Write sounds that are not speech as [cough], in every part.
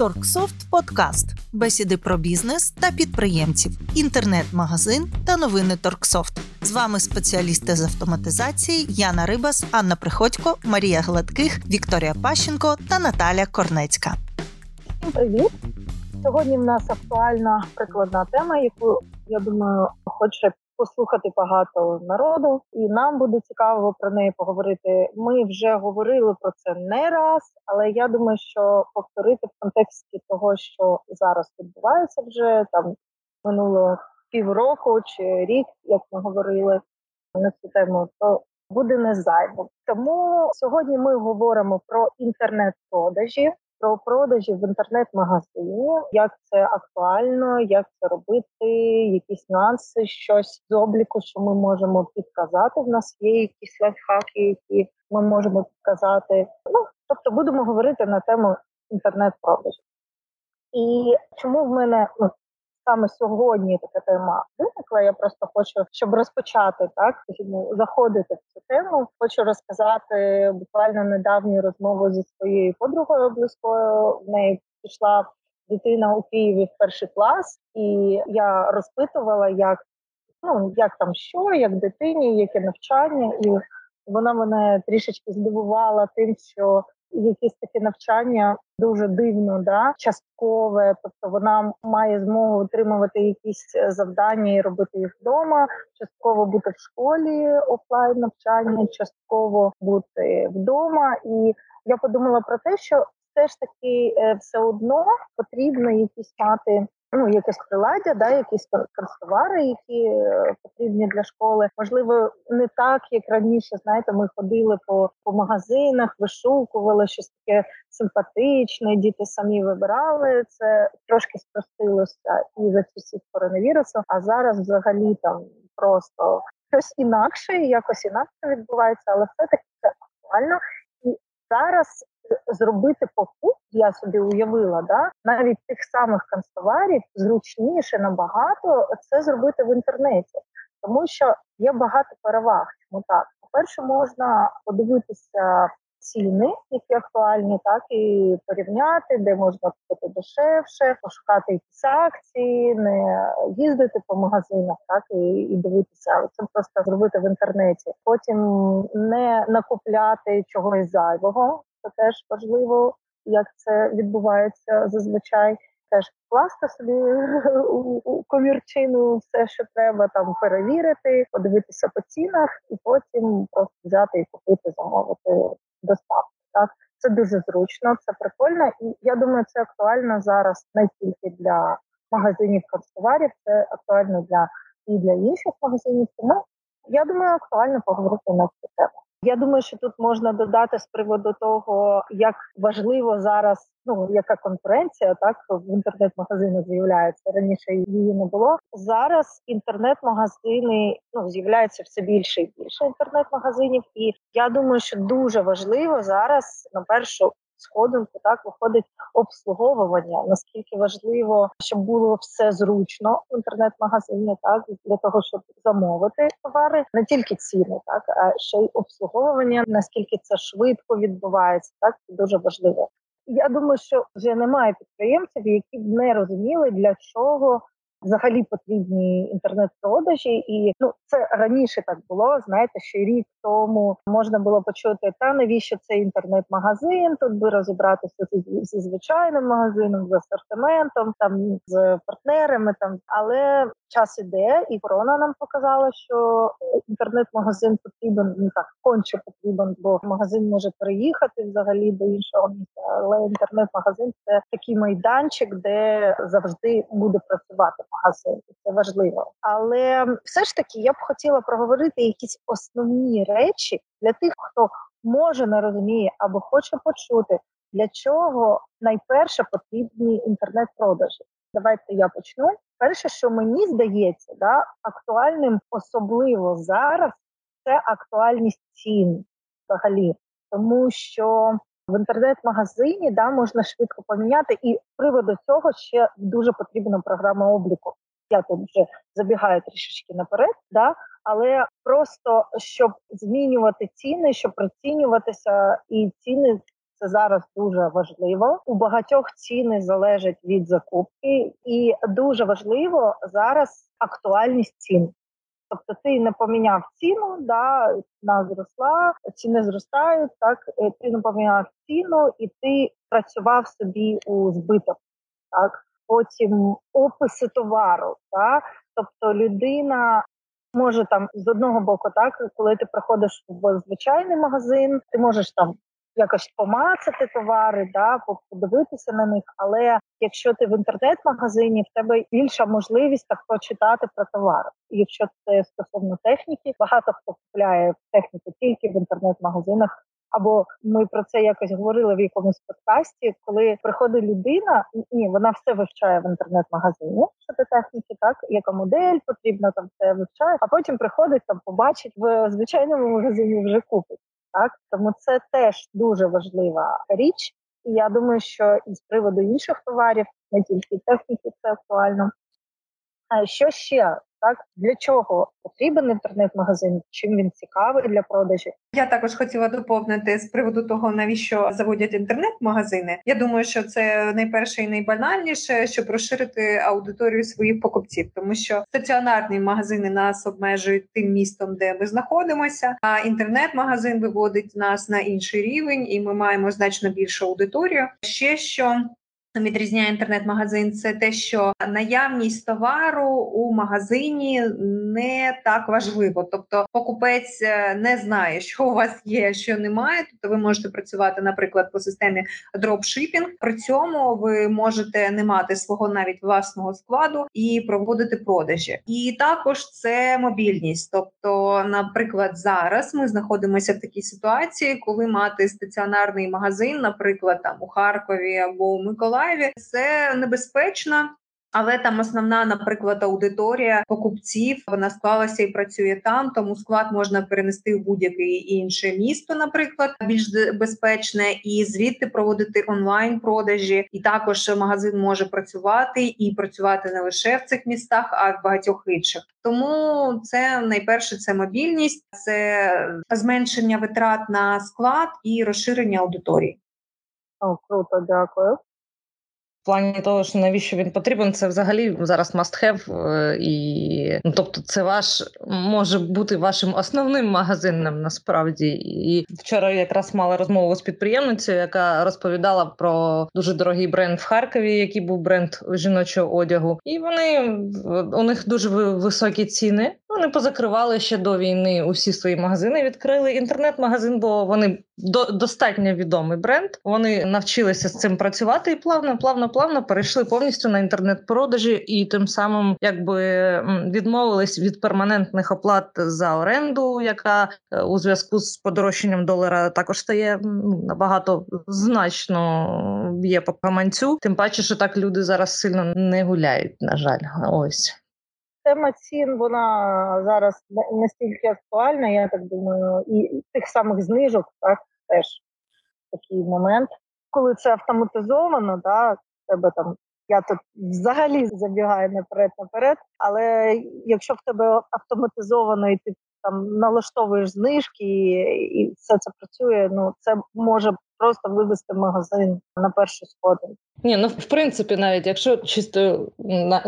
Торксофт Подкаст. Бесіди про бізнес та підприємців, інтернет-магазин та новини Торксофт. З вами спеціалісти з автоматизації Яна Рибас, Анна Приходько, Марія Гладких, Вікторія Пащенко та Наталя Корнецька. Всім привіт! Сьогодні в нас актуальна прикладна тема, яку я думаю, хоче послухати багато народу, і нам буде цікаво про неї поговорити. Ми вже говорили про це не раз, але я думаю, що повторити в контексті того, що зараз відбувається, вже там минуло півроку чи рік, як ми говорили на цю тему, то буде не зайвим. Тому сьогодні ми говоримо про інтернет-продажі про продажі в інтернет-магазині, як це актуально, як це робити, якісь нюанси, щось з обліку, що ми можемо підказати. В нас є якісь лайфхаки, які ми можемо підказати. Ну тобто, будемо говорити на тему інтернет-продажів. І чому в мене ну, саме сьогодні така тема виникла. Я просто хочу, щоб розпочати так, заходити в цю тему. Хочу розказати буквально недавню розмову зі своєю подругою близькою. В неї пішла дитина у Києві в перший клас, і я розпитувала, як ну як там що, як дитині, яке навчання, і вона мене трішечки здивувала тим, що якісь такі навчання дуже дивно, да часткове. Тобто вона має змогу отримувати якісь е, завдання і робити їх вдома, частково бути в школі офлайн навчання, частково бути вдома. І я подумала про те, що все ж таки е, все одно потрібно якісь мати ну якесь приладдя, да, якісь канцтовари, які е, потрібні для школи. Можливо, не так, як раніше. Знаєте, ми ходили по по магазинах, вишукували щось таке симпатичне. Діти самі вибирали це. Трошки спростилося і за часів коронавірусу. А зараз, взагалі, там просто щось інакше, якось інакше відбувається, але все таки це актуально. І зараз зробити покуп, я собі уявила, да навіть тих самих канцтоварів зручніше набагато це зробити в інтернеті, тому що є багато переваг. Чому так? По перше, можна подивитися ціни, які актуальні, так і порівняти, де можна купити дешевше, пошукати якісь акції, не їздити по магазинах, так і і дивитися. Це просто зробити в інтернеті. Потім не накупляти чогось зайвого. Це теж важливо, як це відбувається зазвичай. Теж класти собі [laughs] у комірчину все, що треба там перевірити, подивитися по цінах, і потім просто взяти і купити, замовити доставку. Так це дуже зручно, це прикольно, і я думаю, це актуально зараз не тільки для магазинів канцтоварів, це актуально для і для інших магазинів. Тому я думаю, актуально поговорити на цю тему. Я думаю, що тут можна додати з приводу того, як важливо зараз, ну яка конкуренція так в інтернет-магазинах з'являється раніше. Її не було зараз. Інтернет-магазини ну з'являються все більше і більше інтернет-магазинів, і я думаю, що дуже важливо зараз на першу сходинку так виходить обслуговування. Наскільки важливо, щоб було все зручно в інтернет-магазині, так для того, щоб замовити товари, не тільки ціни, так а ще й обслуговування. Наскільки це швидко відбувається, так це дуже важливо. Я думаю, що вже немає підприємців, які б не розуміли, для чого взагалі потрібні інтернет-продажі, і ну це раніше так було. Знаєте, ще рік тому можна було почути, та навіщо цей інтернет-магазин? Тут би розібратися зі звичайним магазином, з асортиментом, там з партнерами. Там але час іде, і корона нам показала, що інтернет-магазин потрібен ну так конче потрібен, бо магазин може переїхати взагалі до іншого місця. Але інтернет-магазин це такий майданчик, де завжди буде працювати магазин. Це важливо. Але все ж таки я б хотіла проговорити якісь основні речі для тих, хто може не розуміє або хоче почути, для чого найперше потрібні інтернет-продажі. Давайте я почну. Перше, що мені здається, да, актуальним особливо зараз, це актуальність цін взагалі, тому що в інтернет-магазині да можна швидко поміняти, і з приводу цього ще дуже потрібна програма обліку. Я тут вже забігаю трішечки наперед, да але просто щоб змінювати ціни, щоб прицінюватися, і ціни це зараз дуже важливо. У багатьох ціни залежать від закупки, і дуже важливо зараз актуальність цін. Тобто ти не поміняв ціну, да, ціна зросла, ціни зростають, так е, ти не поміняв ціну, і ти працював собі у збиток. Так, потім описи товару, так? тобто людина може там з одного боку, так коли ти приходиш в звичайний магазин, ти можеш там якось помацати товари, да, подивитися на них. Але якщо ти в інтернет-магазині, в тебе більша можливість так почитати про товар. Якщо це стосовно техніки, багато хто купляє техніку тільки в інтернет-магазинах. Або ми про це якось говорили в якомусь подкасті, коли приходить людина, ні, вона все вивчає в інтернет-магазині щодо техніки, так яка модель потрібна, там все вивчає, а потім приходить там, побачить в звичайному магазині вже купить. Так тому це теж дуже важлива річ, і я думаю, що і з приводу інших товарів, не тільки техніки, це актуально. А що ще так для чого потрібен інтернет-магазин? Чим він цікавий для продажів? Я також хотіла доповнити з приводу того, навіщо заводять інтернет-магазини. Я думаю, що це найперше і найбанальніше, щоб розширити аудиторію своїх покупців, тому що стаціонарні магазини нас обмежують тим містом, де ми знаходимося. А інтернет-магазин виводить нас на інший рівень, і ми маємо значно більшу аудиторію. Ще що Відрізняє інтернет-магазин це те, що наявність товару у магазині не так важливо. Тобто, покупець е, не знає, [laughs] що у вас є, що немає. Тобто, ви можете працювати, наприклад, по системі дропшипінг. При цьому ви можете не мати свого навіть власного складу і проводити продажі. І також це мобільність. Тобто, наприклад, зараз ми знаходимося в такій ситуації, коли мати стаціонарний магазин, наприклад, там у Харкові або у Миколаєві, Миколаєві. Це небезпечно. Але там основна, наприклад, аудиторія покупців вона склалася і працює там. Тому склад можна перенести в будь-яке інше місто, наприклад, більш безпечне, і звідти проводити онлайн продажі. І також магазин може працювати і працювати не лише в цих містах, а й в багатьох інших. Тому це найперше це мобільність, це зменшення витрат на склад і розширення аудиторії. О, круто, дякую. Плані того, що навіщо він потрібен, це взагалі зараз must have, е, і ну, тобто, це ваш може бути вашим основним магазином насправді. І вчора якраз мала розмову з підприємницею, яка розповідала про дуже дорогий бренд в Харкові, який був бренд жіночого одягу, і вони у них дуже високі ціни. Вони позакривали ще до війни усі свої магазини. Відкрили інтернет-магазин, бо вони до достатньо відомий бренд. Вони навчилися з цим працювати і плавно, плавно, плавно перейшли повністю на інтернет-продажі, і тим самим якби відмовились від перманентних оплат за оренду, яка е, у зв'язку з подорожчанням долара також стає набагато значно б'є по каманцю. Тим паче, що так люди зараз сильно не гуляють. На жаль, ось. Тема цін вона зараз настільки актуальна, я так думаю, і тих самих знижок, так теж такий момент, коли це автоматизовано, да, тебе там я тут взагалі забігаю наперед наперед. Але якщо в тебе автоматизовано і ти там налаштовуєш знижки, і, і все це працює, ну це може просто вивести магазин на першу сходинку. Ні, ну в принципі, навіть якщо чисто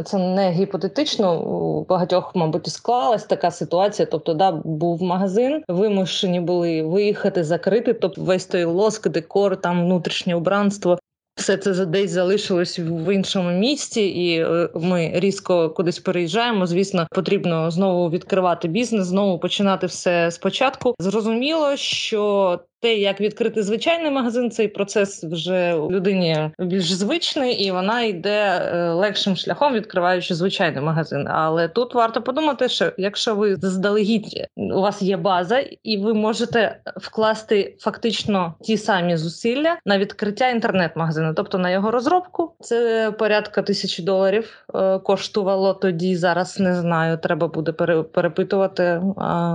це не гіпотетично, у багатьох, мабуть, склалась така ситуація. Тобто, да, був магазин, вимушені були виїхати, закрити, тобто весь той лоск, декор, там внутрішнє убранство. Все це десь залишилось в іншому місці, і е, ми різко кудись переїжджаємо. Звісно, потрібно знову відкривати бізнес, знову починати все спочатку. Зрозуміло, що те, як відкрити звичайний магазин, цей процес вже у людині більш звичний, і вона йде е, легшим шляхом, відкриваючи звичайний магазин. Але тут варто подумати, що якщо ви заздалегідь у вас є база, і ви можете вкласти фактично ті самі зусилля на відкриття інтернет-магазину, тобто на його розробку, це порядка тисячі доларів е, коштувало тоді. Зараз не знаю, треба буде перепитувати.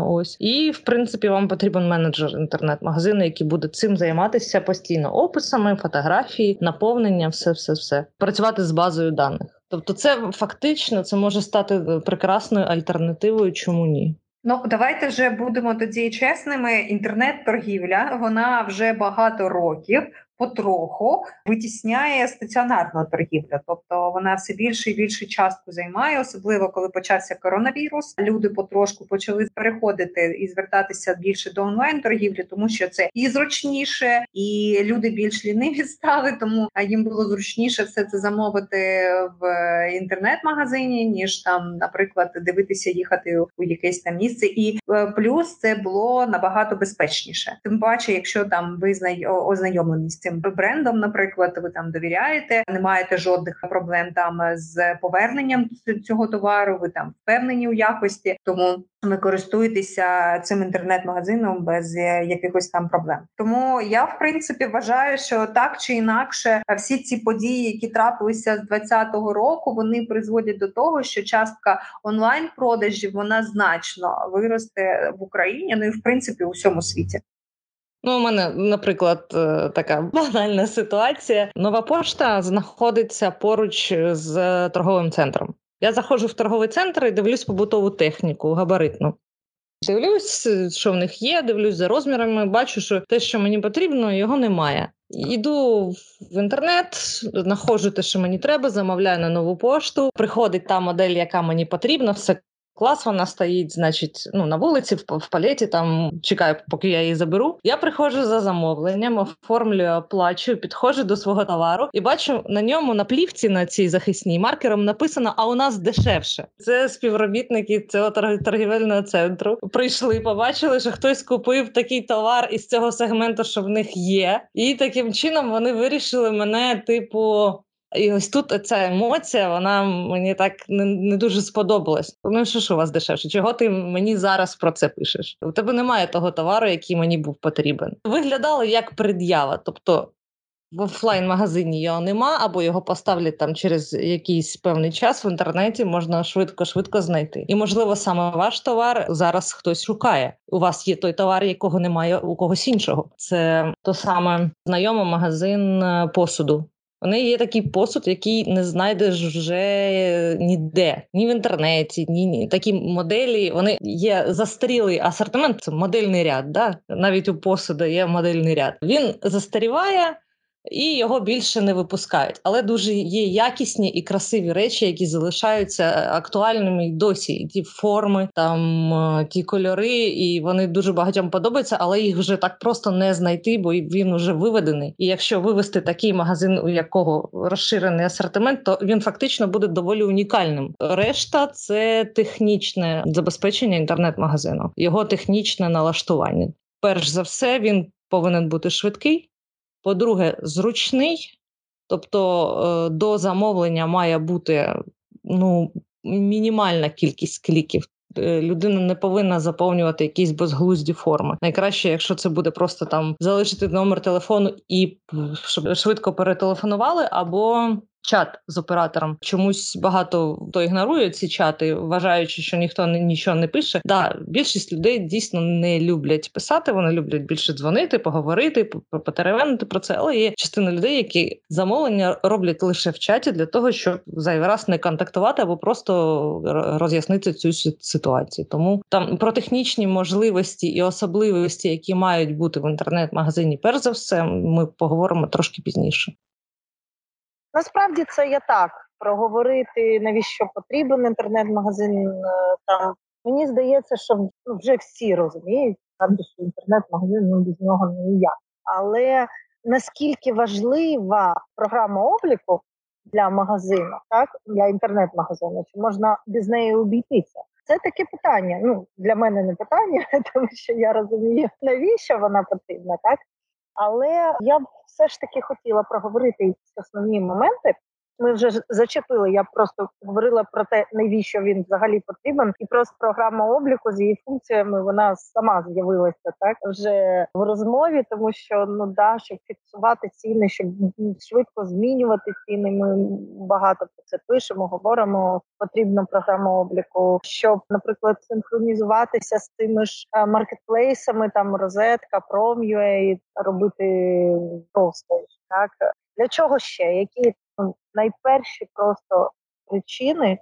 Ось і в принципі вам потрібен менеджер інтернет-магазину людини, які буде цим займатися постійно описами, фотографії, наповнення, все, все, все працювати з базою даних. Тобто, це фактично це може стати е, прекрасною альтернативою, чому ні. Ну, давайте вже будемо тоді чесними. Інтернет-торгівля вона вже багато років потроху витісняє стаціонарну торгівлю, тобто вона все більше і більше частку займає, особливо коли почався коронавірус. Люди потрошку почали переходити і звертатися більше до онлайн торгівлі, тому що це і зручніше, і люди більш ліниві стали. Тому їм було зручніше все це замовити в інтернет-магазині, ніж там, наприклад, дивитися їхати у якесь там місце. І е, плюс це було набагато безпечніше. Тим паче, якщо там ви ознайомлені цим брендом, наприклад, ви там довіряєте, не маєте жодних проблем там з поверненням цього товару. Ви там впевнені у якості, тому ви користуєтеся цим інтернет-магазином без якихось там проблем. Тому я в принципі вважаю, що так чи інакше всі ці події, які трапилися з 2020 року, вони призводять до того, що частка онлайн продажів вона значно виросте в Україні, ну і в принципі у всьому світі. Ну, у мене, наприклад, е, така [laughs] банальна ситуація. Нова пошта знаходиться поруч з торговим центром. Я заходжу в торговий центр і дивлюсь побутову техніку, габаритну. Дивлюсь, що в них є, дивлюсь за розмірами, бачу, що те, що мені потрібно, його немає. Іду в інтернет, знаходжу те, що мені треба, замовляю на нову пошту. Приходить та модель, яка мені потрібна, все клас, вона стоїть, значить, ну на вулиці, в, в палеті, там чекаю, поки я її заберу. Я приходжу за замовленням, оформлюю, оплачую, підходжу до свого товару і бачу на ньому на плівці на цій захисній маркером написано: а у нас дешевше. Це співробітники цього торгівельного центру. Прийшли, побачили, що хтось купив такий товар із цього сегменту, що в них є, і таким чином вони вирішили мене, типу. І ось тут ця емоція, вона мені так не не дуже сподобалась. Ну що ж у вас дешевше? Чого ти мені зараз про це пишеш? У тебе немає того товару, який мені був потрібен. Виглядало як пред'ява, тобто. В офлайн-магазині його нема, або його поставлять там через якийсь певний час в інтернеті можна швидко-швидко знайти. І, можливо, саме ваш товар зараз хтось шукає. У вас є той товар, якого немає у когось іншого. Це то саме знайомий магазин е, посуду. Вони є такий посуд, який не знайдеш вже ніде, ні в інтернеті, ні, ні. такі моделі. Вони є застарілий асортимент, це модельний ряд. Да? Навіть у посуду є модельний ряд. Він застаріває і його більше не випускають. Але дуже є якісні і красиві речі, які залишаються е, актуальними й досі. Ті форми, там е, ті кольори, і вони дуже багатьом подобаються, але їх вже так просто не знайти, бо він вже виведений. І якщо вивести такий магазин, у якого розширений асортимент, то він фактично буде доволі унікальним. Решта це технічне забезпечення інтернет-магазину, його технічне налаштування. Перш за все, він повинен бути швидкий. По-друге, зручний, тобто е, до замовлення має бути ну, мінімальна кількість кліків. Е, людина не повинна заповнювати якісь безглузді форми. Найкраще, якщо це буде просто там залишити номер телефону і щоб швидко перетелефонували, або чат з оператором. Чомусь багато хто ігнорує ці чати, вважаючи, що ніхто нічого не пише. Да, більшість людей дійсно не люблять писати. Вони люблять більше дзвонити, поговорити, потеревенити про це. Але є частина людей, які замовлення роблять лише в чаті для того, щоб зайвий раз не контактувати або просто роз'яснити цю ситуацію. Тому там про технічні можливості і особливості, які мають бути в інтернет-магазині, перш за все, ми поговоримо трошки пізніше. Насправді це я так проговорити, навіщо потрібен інтернет-магазин. Е, там мені здається, що ну, вже всі розуміють, що інтернет-магазин ну, без нього ніяк. Але наскільки важлива програма обліку для магазину, так для інтернет-магазину, чи можна без неї обійтися? Це таке питання. Ну для мене не питання, [laughs] тому що я розумію, навіщо вона потрібна, так але я б все ж таки хотіла проговорити основні моменти, ми вже зачепили. Я просто говорила про те, навіщо він взагалі потрібен, і просто програма обліку з її функціями вона сама з'явилася так вже в розмові, тому що ну да, щоб фіксувати ціни, щоб швидко змінювати ціни. Ми багато про це пишемо, говоримо. Потрібна програма обліку, щоб, наприклад, синхронізуватися з тими ж е, маркетплейсами, там розетка, Prom.ua, робити просто так. Для чого ще? Які найперші просто причини,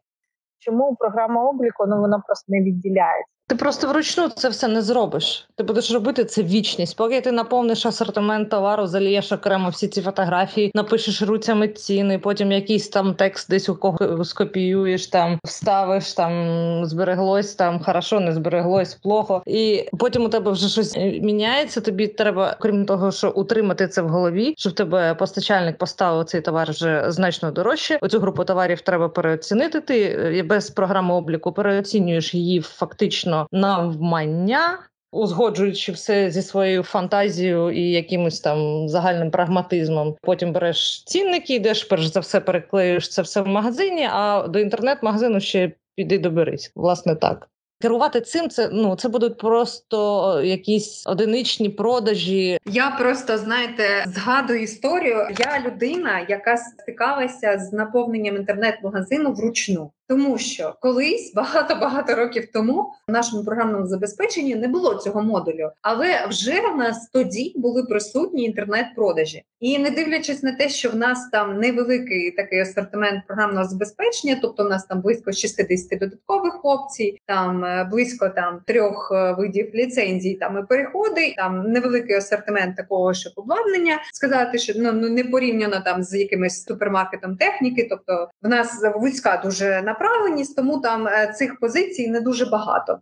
чому програма обліку ну вона просто не відділяється. Ти просто вручну це все не зробиш. Ти будеш робити це вічність. Поки ти наповниш асортимент товару, залієш окремо всі ці фотографії, напишеш руцями ціни, потім якийсь там текст десь у кого скопіюєш, там вставиш, там збереглось, там хорошо, не збереглось, плохо. І потім у тебе вже щось міняється. Тобі треба, крім того, що утримати це в голові, щоб тебе постачальник поставив цей товар вже значно дорожче. Оцю групу товарів треба переоцінити. Ти без програми обліку переоцінюєш її фактично навмання. Узгоджуючи все зі своєю фантазією і якимось там загальним прагматизмом, потім береш цінники, йдеш перш за все переклеюєш це все в магазині. А до інтернет-магазину ще піди доберись. Власне так. Керувати цим це ну це будуть просто якісь одиничні продажі. Я просто знаєте згадую історію. Я людина, яка стикалася з наповненням інтернет-магазину вручну. Тому що колись багато-багато років тому в нашому програмному забезпеченні не було цього модулю, але вже в нас тоді були присутні інтернет-продажі. І не дивлячись на те, що в нас там невеликий такий асортимент програмного забезпечення, тобто в нас там близько 60 додаткових опцій, там е, близько там трьох е, видів ліцензій, там і переходи, там невеликий асортимент такого, щоб обладнання сказати, що ну не порівняно там з якимось супермаркетом техніки, тобто в нас вузька дуже на направленість, тому там е, цих позицій не дуже багато.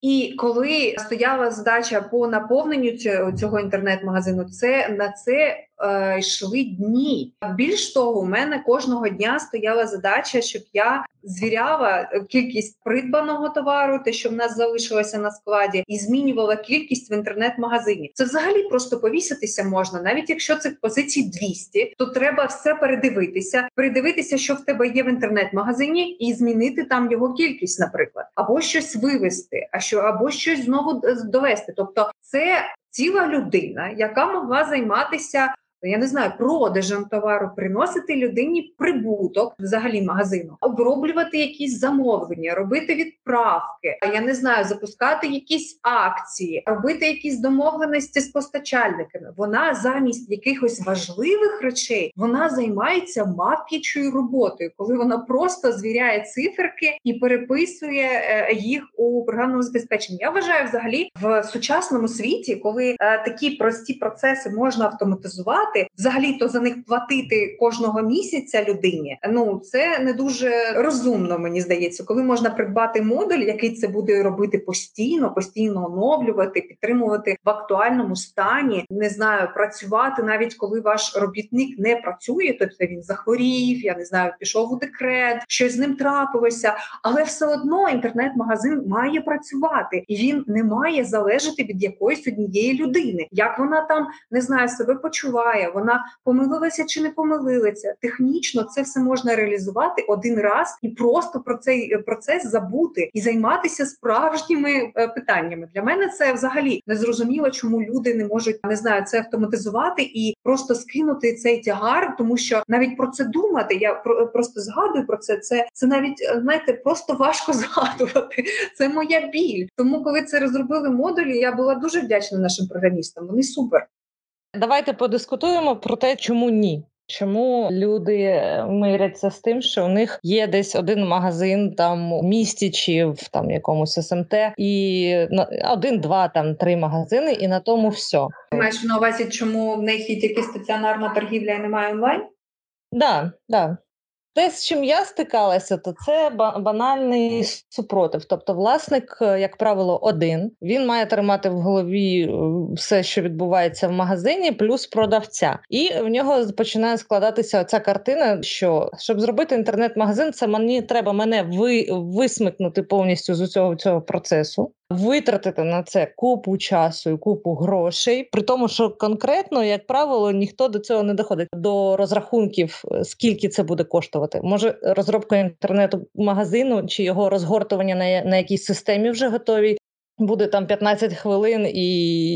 І коли стояла задача по наповненню цього інтернет-магазину, це на це е, йшли дні. Більш того, у мене кожного дня стояла задача, щоб я звіряла кількість придбаного товару, те, що в нас залишилося на складі, і змінювала кількість в інтернет-магазині. Це взагалі просто повіситися можна, навіть якщо цих позицій 200, то треба все передивитися, передивитися, що в тебе є в інтернет-магазині, і змінити там його кількість, наприклад, або щось вивести, а що або щось знову довести. Тобто, це ціла людина, яка могла займатися я не знаю, продажем товару, приносити людині прибуток взагалі магазину, оброблювати якісь замовлення, робити відправки. Я не знаю, запускати якісь акції, робити якісь домовленості з постачальниками. Вона замість якихось важливих речей вона займається мавп'ячою роботою, коли вона просто звіряє циферки і переписує е, їх у програмному забезпеченні. Я вважаю, взагалі в сучасному світі, коли е, такі прості процеси можна автоматизувати працювати, взагалі то за них платити кожного місяця людині. Ну це не дуже розумно, мені здається, коли можна придбати модуль, який це буде робити постійно, постійно оновлювати, підтримувати в актуальному стані. Не знаю, працювати навіть коли ваш робітник не працює, тобто він захворів, я не знаю, пішов у декрет, щось з ним трапилося, але все одно інтернет-магазин має працювати, і він не має залежати від якоїсь однієї людини. Як вона там не знаю, себе почуває немає. Вона помилилася чи не помилилася. Технічно це все можна реалізувати один раз і просто про цей е, процес забути і займатися справжніми е, питаннями. Для мене це взагалі не зрозуміло, чому люди не можуть не знаю, це автоматизувати і просто скинути цей тягар, тому що навіть про це думати. Я просто згадую про це. Це це навіть е, знаєте, просто важко [laughs] згадувати. Це моя біль. Тому, коли це розробили модулі, я була дуже вдячна нашим програмістам. Вони супер. Давайте подискутуємо про те, чому ні. Чому люди е, миряться з тим, що у них є десь один магазин там у місті чи в там якомусь СМТ, і один, два, там три магазини, і на тому все. маєш на увазі, чому в них є тільки стаціонарна торгівля і немає онлайн? Да, да. Те, з чим я стикалася, то це банальний супротив. Тобто, власник, е, як правило, один він має тримати в голові е, все, що відбувається в магазині, плюс продавця, і в нього починає складатися ця картина. Що щоб зробити інтернет-магазин, це мені треба мене ви висмикнути повністю з усього цього процесу витратити на це купу часу і купу грошей, при тому, що конкретно, як правило, ніхто до цього не доходить до розрахунків, е, скільки це буде коштувати. Може, розробка інтернету-магазину чи його розгортування на на якійсь системі вже готові. Буде там 15 хвилин і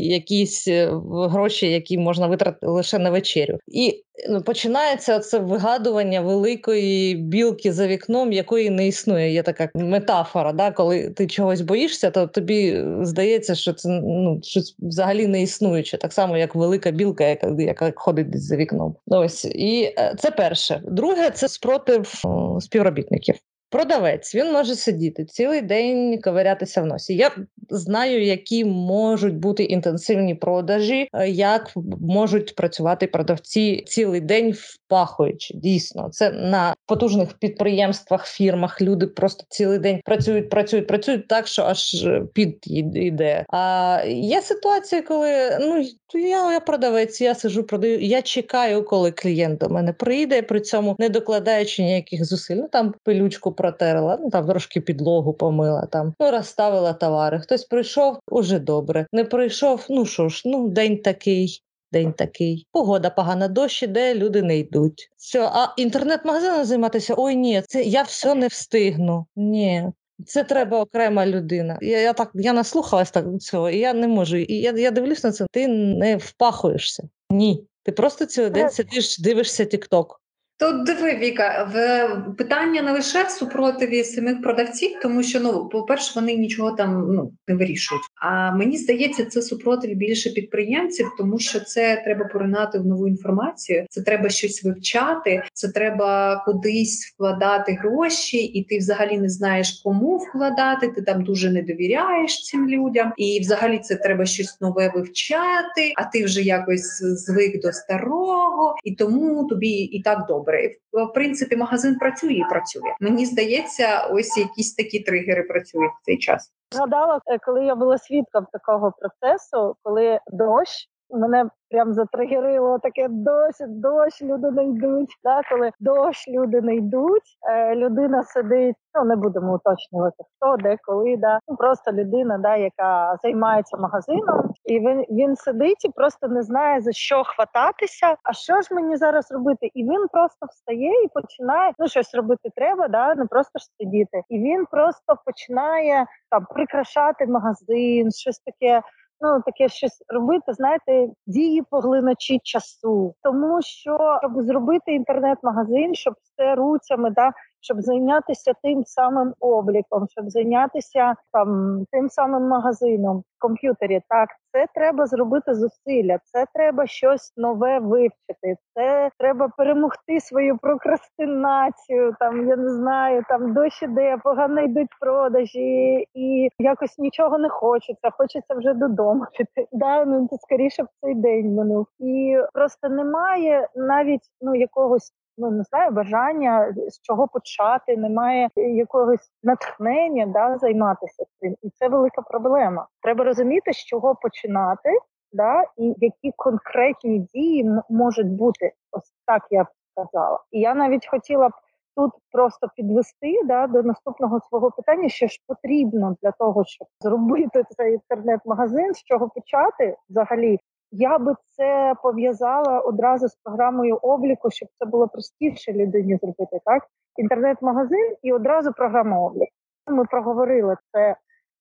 якісь е, гроші, які можна витратити лише на вечерю, і ну, починається це вигадування великої білки за вікном, якої не існує. Є така метафора. Да? Коли ти чогось боїшся, то тобі здається, що це ну щось взагалі не існуюче, так само як велика білка, яка яка ходить за вікном. Ось і е, це перше. Друге, це спротив співробітників. Продавець він може сидіти цілий день ковирятися в носі. Я знаю, які можуть бути інтенсивні продажі, е, як можуть працювати продавці цілий день впахуючи. Дійсно, це на потужних підприємствах, фірмах. Люди просто цілий день працюють, працюють, працюють так, що аж е, під іде. А є ситуації, коли ну я, я продавець, я сижу, продаю. Я чекаю, коли клієнт до мене прийде, при цьому не докладаючи ніяких зусиль. Ну там пилючку протерла, ну там трошки підлогу помила, там ну розставила товари. Хтось прийшов уже добре. Не прийшов. Ну що ж, ну день такий. День такий, погода погана, дощ іде, люди не йдуть. Все, а інтернет-магазином займатися? Ой, ні, це я все не встигну. Ні, це треба окрема людина. Я я так я наслухалась так цього, і я не можу. І я я дивлюсь на це. Ти не впахуєшся. Ні. Ти просто цілий день сидиш, дивишся Тік-Ток. Тут диви Віка, в питання не лише в супротиві самих продавців, тому що ну, по-перше, вони нічого там ну не вирішують. А мені здається, це супротив більше підприємців, тому що це треба поринати в нову інформацію, це треба щось вивчати, це треба кудись вкладати гроші, і ти взагалі не знаєш, кому вкладати. Ти там дуже не довіряєш цим людям, і взагалі це треба щось нове вивчати. А ти вже якось звик до старого, і тому тобі і так добре добре. В принципі, магазин працює і працює. Мені здається, ось якісь такі тригери працюють в цей час. Згадала, е, коли я була свідком такого процесу, коли дощ мене прям затригерило таке дощ, дощ, люди не йдуть. Да? Коли дощ люди не йдуть, е, людина сидить. Ну не будемо уточнювати хто, де, коли да ну просто людина, да, яка займається магазином, і він він сидить і просто не знає за що хвататися. А що ж мені зараз робити? І він просто встає і починає ну щось робити треба, да не просто ж сидіти. І він просто починає там прикрашати магазин, щось таке ну таке щось робити, знаєте, дії поглиначі часу, тому що щоб зробити інтернет-магазин, щоб все руцями, да щоб зайнятися тим самим обліком, щоб зайнятися там тим самим магазином в комп'ютері. Так, це треба зробити зусилля, це треба щось нове вивчити. Це треба перемогти свою прокрастинацію. Там я не знаю, там дощ іде, погано йдуть продажі, і якось нічого не хочеться. Хочеться вже додому піти. [laughs] Да, ну скоріше б цей день минув, і просто немає навіть ну якогось ну не знаю, бажання з чого почати, немає якогось натхнення да, займатися цим, і це велика проблема. Треба розуміти, з чого починати, да, і які конкретні дії можуть бути. Ось так я б сказала. І я навіть хотіла б. Тут просто підвести да, до наступного свого питання, що ж потрібно для того, щоб зробити цей інтернет-магазин, з чого почати взагалі, я би це пов'язала одразу з програмою обліку, щоб це було простіше людині зробити. Так, інтернет-магазин і одразу програма обліку. Ми проговорили це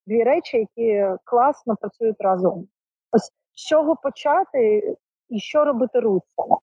дві речі, які класно працюють разом. Ось з чого почати і що робити руцями.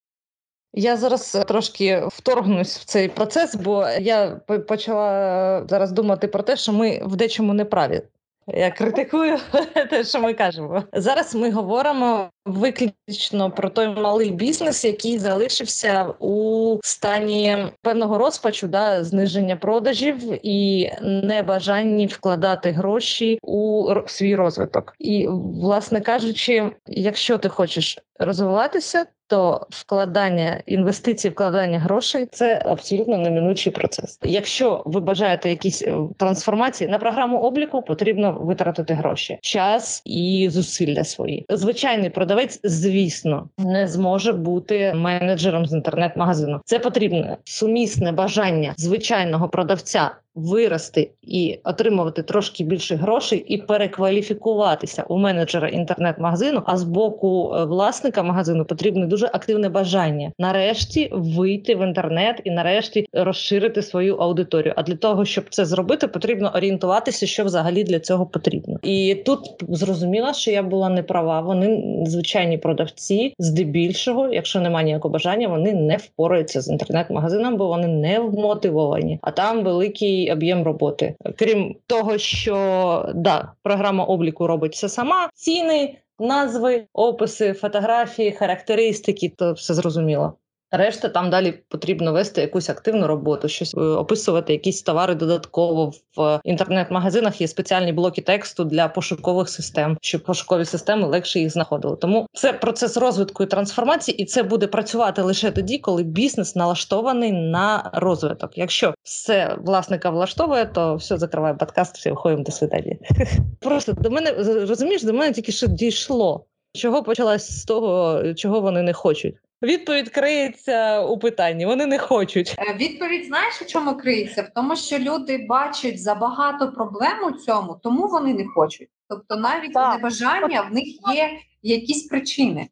Я зараз трошки вторгнусь в цей процес, бо я почала зараз думати про те, що ми в дечому не праві. Я критикую [laughs] те, що ми кажемо. Зараз ми говоримо виключно про той малий бізнес, який залишився у стані певного розпачу, да, зниження продажів і небажанні вкладати гроші у свій розвиток. І, власне кажучи, якщо ти хочеш розвиватися, то вкладання інвестицій, вкладання грошей це абсолютно неминучий процес. Якщо ви бажаєте якісь е, трансформації на програму обліку, потрібно витратити гроші, час і зусилля свої. Звичайний продавець, звісно, не зможе бути менеджером з інтернет-магазину. Це потрібне сумісне бажання звичайного продавця вирости і отримувати трошки більше грошей, і перекваліфікуватися у менеджера інтернет-магазину. А з боку е, власника магазину потрібне дуже активне бажання нарешті вийти в інтернет і нарешті розширити свою аудиторію. А для того, щоб це зробити, потрібно орієнтуватися, що взагалі для цього потрібно. І тут зрозуміла, що я була не права. Вони звичайні продавці, здебільшого, якщо немає ніякого бажання, вони не впораються з інтернет-магазином, бо вони не вмотивовані. А там великий об'єм роботи. Крім того, що да, програма обліку робить все сама, ціни, назви, описи, фотографії, характеристики, то все зрозуміло. Решта там далі потрібно вести якусь активну роботу, щось е, описувати, якісь товари додатково в інтернет-магазинах. Є спеціальні блоки тексту для пошукових систем, щоб пошукові системи легше їх знаходили. Тому це процес розвитку і трансформації, і це буде працювати лише тоді, коли бізнес налаштований на розвиток. Якщо все власника влаштовує, то все закриває подкаст, все виходимо до свидання. [laughs] Просто до мене розумієш, до мене тільки що дійшло. Чого почалась з того, чого вони не хочуть? Відповідь криється у питанні. Вони не хочуть. Е, відповідь знаєш, у чому криється? В тому, що люди бачать забагато проблем у цьому, тому вони не хочуть. Тобто, навіть Так. небажання в них є якісь причини.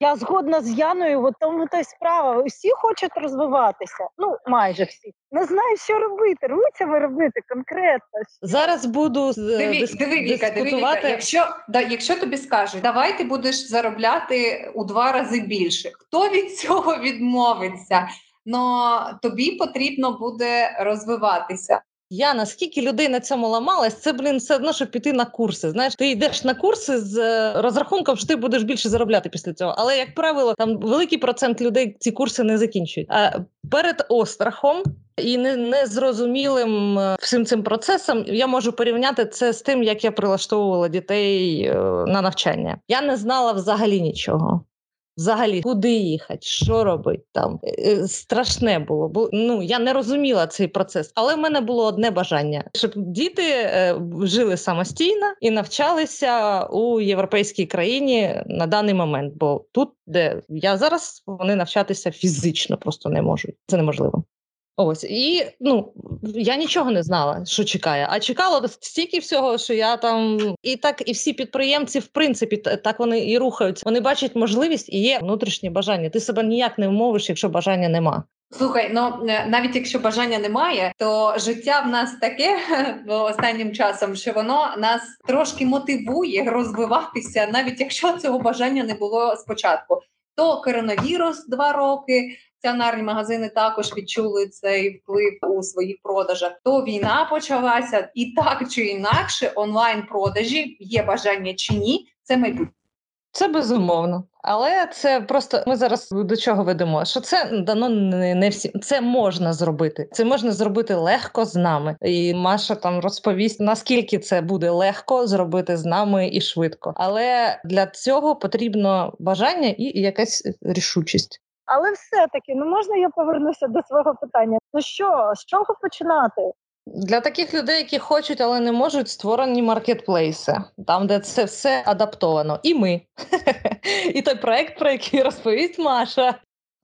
Я згодна з Яною, в тому та й справа. Усі хочуть розвиватися. Ну, майже всі. Не знаю, що робити. Руцями робити конкретно. Зараз буду е, Диві, дис- диви, Віка, диви, Віка, якщо, да, якщо тобі скажуть, давай ти будеш заробляти у два рази більше, хто від цього відмовиться? Но тобі потрібно буде розвиватися. Я наскільки людей на цьому ламалась, це блін все одно, щоб піти на курси. Знаєш, ти йдеш на курси з е, розрахунком, що ти будеш більше заробляти після цього. Але як правило, там великий процент людей ці курси не закінчують. А перед острахом. І не незрозумілим е, всім цим процесом я можу порівняти це з тим, як я прилаштовувала дітей е, на навчання. Я не знала взагалі нічого. Взагалі, куди їхати, що робити там Е, е, страшне було. Бо ну я не розуміла цей процес, але в мене було одне бажання, щоб діти е, жили самостійно і навчалися у європейській країні на даний момент. Бо тут, де я зараз, вони навчатися фізично просто не можуть. Це неможливо. Ось і ну я нічого не знала, що чекає. А чекало стільки всього, що я там і так, і всі підприємці, в принципі, так вони і рухаються. Вони бачать можливість і є внутрішнє бажання. Ти себе ніяк не вмовиш, якщо бажання нема. Слухай, ну е, навіть якщо бажання немає, то життя в нас таке [laughs] останнім часом, що воно нас трошки мотивує розвиватися, навіть якщо цього бажання не було спочатку. То коронавірус два роки. Стаціонарні магазини також відчули цей вплив у своїх продажах. То війна почалася, і так чи інакше, онлайн продажі є бажання чи ні, це майбутнє. Це безумовно, але це просто ми зараз до чого ведемо. Що це дано не, не всім. Це можна зробити. Це можна зробити легко з нами. І Маша там розповість наскільки це буде легко зробити з нами і швидко. Але для цього потрібно бажання і якась рішучість. Але все-таки, ну можна я повернуся до свого питання? Ну що, з чого починати? Для таких людей, які хочуть, але не можуть, створені маркетплейси, там, де це все адаптовано. І ми. [laughs] І той проект, про який розповість Маша.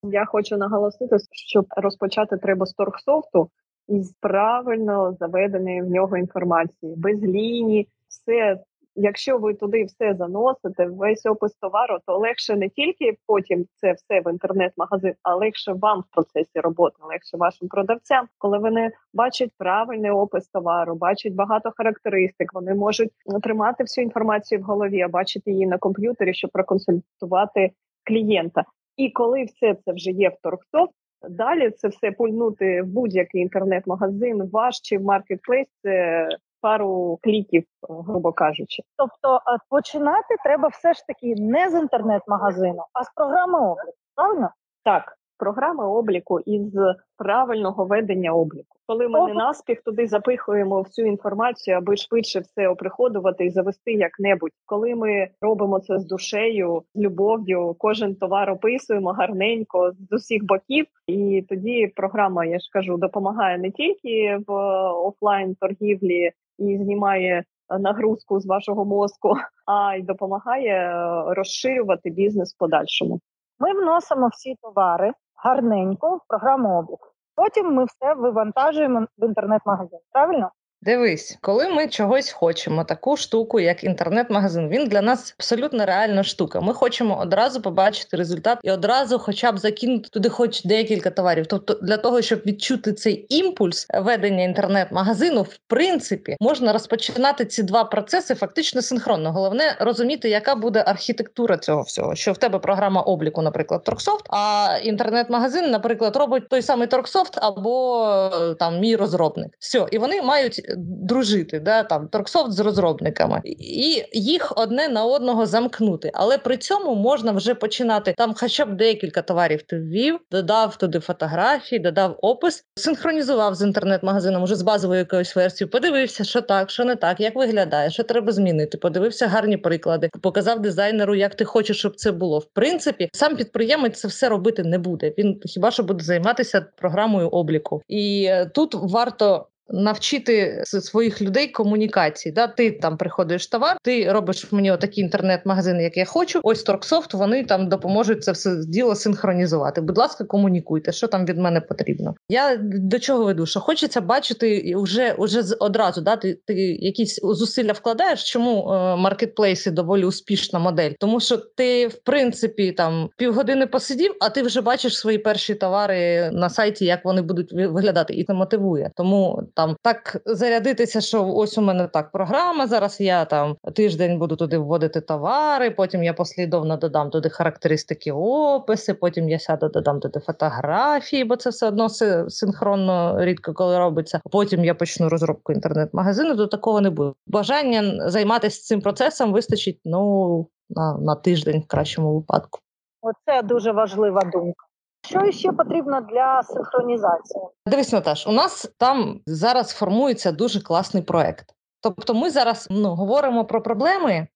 Я хочу наголосити, що розпочати треба з торгсофту із правильно заведеної в нього інформації, без лінії, все. Якщо ви туди все заносите, весь опис товару, то легше не тільки потім це все в інтернет-магазин, а легше вам в процесі роботи, легше вашим продавцям, коли вони бачать правильний опис товару, бачать багато характеристик. Вони можуть тримати всю інформацію в голові, а бачити її на комп'ютері, щоб проконсультувати клієнта. І коли все це вже є в торгсофт, далі це все пульнути в будь-який інтернет-магазин, ваш чи в маркетплейс це пару кліків, грубо кажучи. Тобто починати треба все ж таки не з інтернет-магазину, а з програми обліку. Правильно? Так, програми обліку із правильного ведення обліку. Коли ми не наспіх туди запихуємо всю інформацію, аби швидше все оприходувати і завести як-небудь. Коли ми робимо це з душею, з любов'ю, кожен товар описуємо гарненько з усіх боків, і тоді програма, я ж кажу, допомагає не тільки в офлайн торгівлі і знімає нагрузку з вашого мозку, [laughs] а й допомагає е, розширювати бізнес в подальшому. Ми вносимо всі товари гарненько в програму обліку. Потім ми все вивантажуємо в інтернет-магазин. Правильно? Дивись, коли ми чогось хочемо, таку штуку, як інтернет-магазин, він для нас абсолютно реальна штука. Ми хочемо одразу побачити результат і одразу, хоча б закинути туди, хоч декілька товарів. Тобто, для того, щоб відчути цей імпульс ведення інтернет-магазину, в принципі, можна розпочинати ці два процеси фактично синхронно. Головне розуміти, яка буде архітектура цього всього. Що в тебе програма обліку, наприклад, Торксофт, а інтернет-магазин, наприклад, робить той самий Торксофт або е, там мій розробник. Все, і вони мають дружити, да, там торксофт з розробниками, і їх одне на одного замкнути. Але при цьому можна вже починати там, хоча б декілька товарів ти ввів, додав туди фотографії, додав опис, синхронізував з інтернет-магазином уже з базовою якоюсь версією, подивився, що так, що не так, як виглядає, що треба змінити. Подивився гарні приклади, показав дизайнеру, як ти хочеш, щоб це було. В принципі, сам підприємець це все робити не буде. Він хіба що буде займатися програмою обліку, і е, тут варто навчити своїх людей комунікації. Да? Ти там приходиш товар, ти робиш мені отакий інтернет-магазин, як я хочу. Ось Торксофт, вони там допоможуть це все діло синхронізувати. Будь ласка, комунікуйте, що там від мене потрібно. Я до чого веду? Що хочеться бачити вже уже одразу. Да? Ти, ти якісь зусилля вкладаєш. Чому е, маркетплейси доволі успішна модель? Тому що ти, в принципі, там півгодини посидів, а ти вже бачиш свої перші товари на сайті, як вони будуть виглядати, і це мотивує. Тому там так зарядитися, що ось у мене так програма. Зараз я там тиждень буду туди вводити товари. Потім я послідовно додам туди характеристики, описи. Потім я сяду, додам туди фотографії, бо це все одно синхронно рідко коли робиться. Потім я почну розробку інтернет-магазину. До такого не буде. Бажання займатися цим процесом вистачить ну на, на тиждень в кращому випадку. Оце дуже важлива думка. Що ще потрібно для синхронізації? Дивись, Наташ, у нас там зараз формується дуже класний проект. Тобто, ми зараз ну, говоримо про проблеми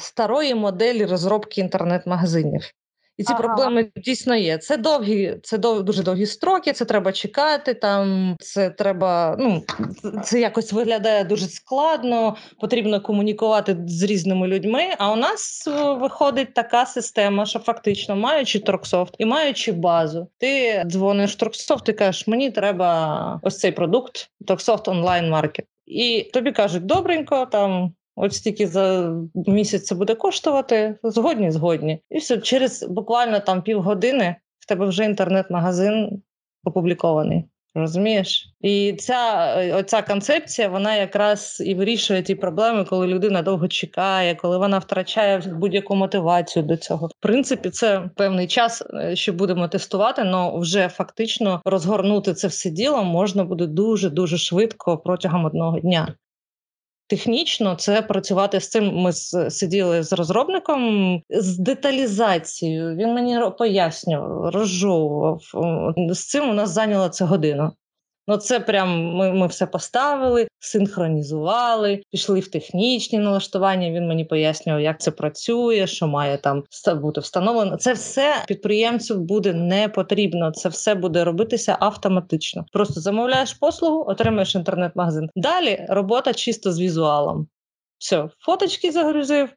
старої моделі розробки інтернет-магазинів. І ці ага. проблеми дійсно є. Це довгі, це дов, дуже довгі строки. Це треба чекати. Там це треба. Ну це якось виглядає дуже складно. Потрібно комунікувати з різними людьми. А у нас е, виходить така система, що фактично маючи Торксофт і маючи базу, ти дзвониш Торксофт і кажеш, мені треба ось цей продукт, Торксофт онлайн маркет. І тобі кажуть, добренько, там Ось стільки за місяць це буде коштувати. Згодні, згодні. І все через буквально там півгодини в тебе вже інтернет-магазин опублікований. Розумієш? І ця оця концепція вона якраз і вирішує ті проблеми, коли людина довго чекає, коли вона втрачає будь-яку мотивацію до цього. В принципі, це певний час, е, що будемо тестувати, але вже фактично розгорнути це все діло можна буде дуже дуже швидко протягом одного дня. Технічно це працювати з цим. Ми сиділи з розробником з деталізацією. Він мені пояснював, розжовував. З цим у нас зайняло це годину. Ну, це прям ми ми все поставили, синхронізували, пішли в технічні налаштування. Він мені пояснював, як це працює, що має там бути встановлено. Це все підприємцю буде не потрібно. Це все буде робитися автоматично. Просто замовляєш послугу, отримаєш інтернет-магазин. Далі робота чисто з візуалом. Все, фоточки загрузив,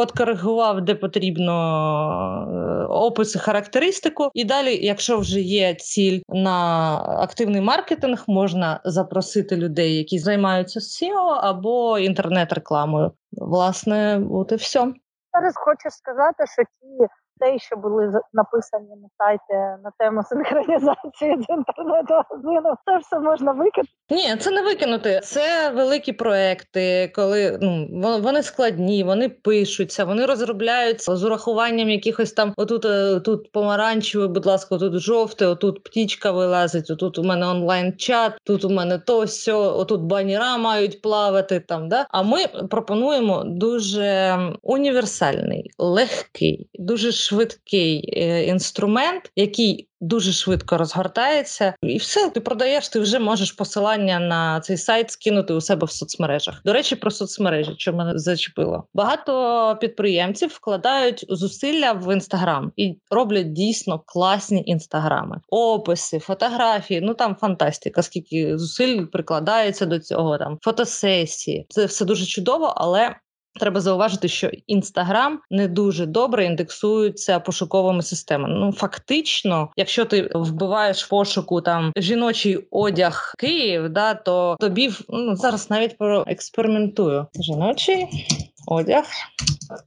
Откоригував, де потрібно опис описи, характеристику. І далі, якщо вже є ціль на активний маркетинг, можна запросити людей, які займаються SEO або інтернет-рекламою. Власне, от і все. Зараз хочу сказати, що ті статей, що були написані на сайті на тему синхронізації з інтернет-магазину, це все можна викинути. Ні, це не викинути. Це великі проекти, коли ну вони складні, вони пишуться, вони розробляються з урахуванням якихось там. Отут е, тут помаранчевий, будь ласка, тут жовте, отут птічка вилазить. Отут у мене онлайн-чат, тут у мене то сьо, отут баніра мають плавати там. Да? А ми пропонуємо дуже універсальний, легкий, дуже швидкий е, інструмент, який дуже швидко розгортається, і все ти продаєш. Ти вже можеш посилання на цей сайт скинути у себе в соцмережах. До речі, про соцмережі, що мене зачепило. Багато підприємців вкладають зусилля в інстаграм і роблять дійсно класні інстаграми, описи, фотографії. Ну там фантастика, скільки зусиль прикладається до цього. Там фотосесії. Це все дуже чудово, але Треба зауважити, що інстаграм не дуже добре індексується пошуковими системами. Ну фактично, якщо ти вбиваєш пошуку там жіночий одяг Київ, да то тобі ну, зараз навіть проекспериментую. Жіночий одяг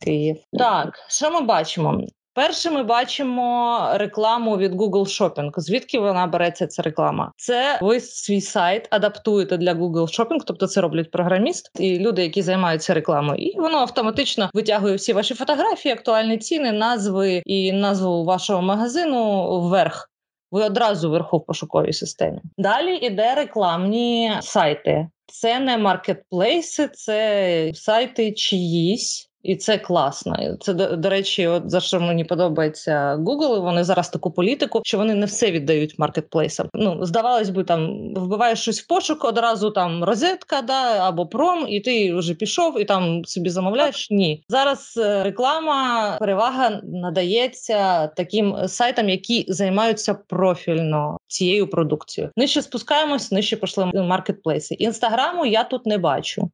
Київ. Так, що ми бачимо? Перше, ми бачимо рекламу від Google Shopping. Звідки вона береться? Ця реклама? Це ви свій сайт адаптуєте для Google Shopping, тобто це роблять програміст і люди, які займаються рекламою, і воно автоматично витягує всі ваші фотографії, актуальні ціни, назви і назву вашого магазину вверх Ви одразу вверху в пошуковій системі. Далі іде рекламні сайти. Це не маркетплейси, це сайти чиїсь. І це класно. Це до, до речі, от за що мені подобається Google, Вони зараз таку політику, що вони не все віддають маркетплейсам. Ну здавалось би, там вбиваєш щось в пошук, одразу там розетка, да або пром, і ти вже пішов і там собі замовляєш. Ні, зараз е, реклама перевага надається таким сайтам, які займаються профільно цією продукцією. Нижче спускаємось, нижче пішли маркетплейси. Інстаграму я тут не бачу.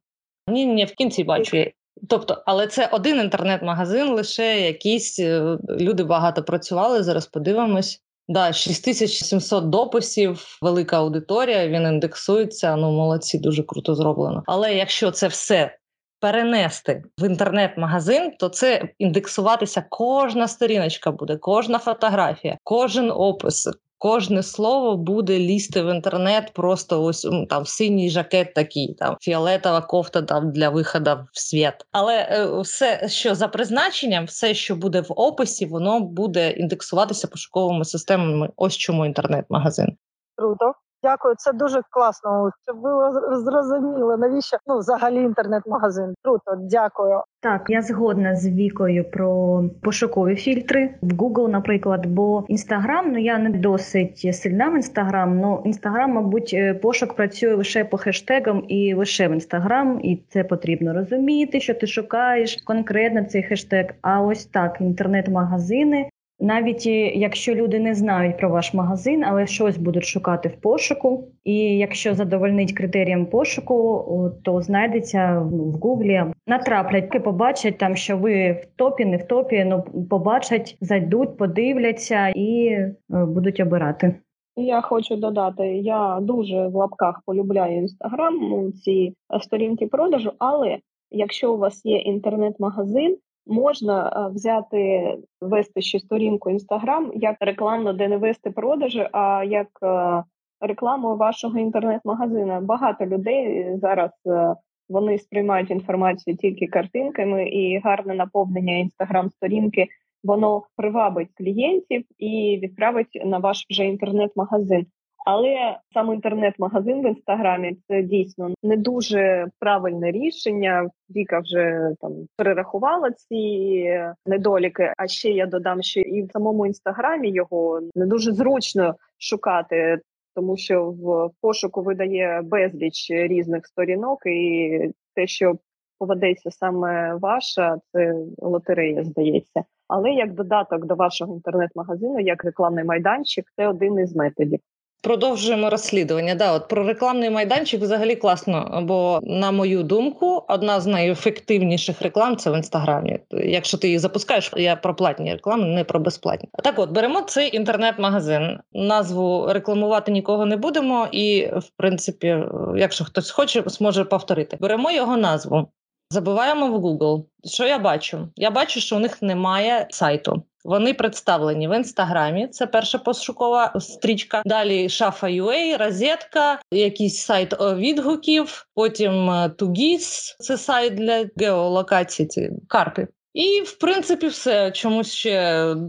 Ні, ні, в кінці бачу. Тобто, але це один інтернет-магазин, лише якісь е, люди багато працювали. Зараз подивимось. Да, 6700 дописів, велика аудиторія. Він індексується. Ну молодці, дуже круто зроблено. Але якщо це все перенести в інтернет-магазин, то це індексуватися кожна сторіночка буде, кожна фотографія, кожен опис, кожне слово буде лізти в інтернет, просто ось там синій жакет такий, там фіолетова кофта там для виходу в світ. Але е, все, що за призначенням, все, що буде в описі, воно буде індексуватися пошуковими системами. Ось чому інтернет-магазин. Круто. Дякую, це дуже класно. Щоб було зрозуміло, навіщо ну взагалі інтернет-магазин. Круто, дякую. Так, я згодна з вікою про пошукові фільтри в Google, наприклад, бо Instagram, ну я не досить сильна в Instagram, Ну Instagram, мабуть, е, пошук працює лише по хештегам і лише в Instagram, і це потрібно розуміти, що ти шукаєш конкретно цей хештег. А ось так, інтернет-магазини навіть е, якщо люди не знають про ваш магазин, але щось будуть шукати в пошуку, і якщо задовольнить критеріям пошуку, то знайдеться в Гуглі, натраплять, і побачать там, що ви в топі, не в топі, ну побачать, зайдуть, подивляться і е, будуть обирати. Я хочу додати, я дуже в лапках полюбляю інстаграм, ну, ці сторінки продажу, але якщо у вас є інтернет-магазин, можна е, взяти вести ще сторінку інстаграм як рекламно, де не вести продажі, а як е, рекламу вашого інтернет-магазину. Багато людей зараз е, вони сприймають інформацію тільки картинками, і гарне наповнення інстаграм-сторінки воно привабить клієнтів і відправить на ваш вже інтернет-магазин. Але сам інтернет-магазин в інстаграмі це дійсно не дуже правильне рішення. Віка вже там перерахувала ці недоліки. А ще я додам, що і в самому інстаграмі його не дуже зручно шукати, тому що в пошуку видає безліч різних сторінок, і те, що поведеться саме ваша, це лотерея, здається. Але як додаток до вашого інтернет-магазину, як рекламний майданчик, це один із методів. Продовжуємо розслідування. Да, от про рекламний майданчик взагалі класно. Бо, на мою думку, одна з найефективніших реклам це в інстаграмі. Якщо ти її запускаєш, я про платні реклами, не про безплатні. Так, от беремо цей інтернет-магазин. Назву рекламувати нікого не будемо, і в принципі, якщо хтось хоче, зможе повторити. Беремо його назву. Забиваємо в Google. Що я бачу? Я бачу, що у них немає сайту. Вони представлені в інстаграмі. Це перша пошукова стрічка. Далі шафа UA, розетка, якийсь сайт відгуків. Потім Тугіс, це сайт для геолокації. Ці карти. І, в принципі, все чомусь ще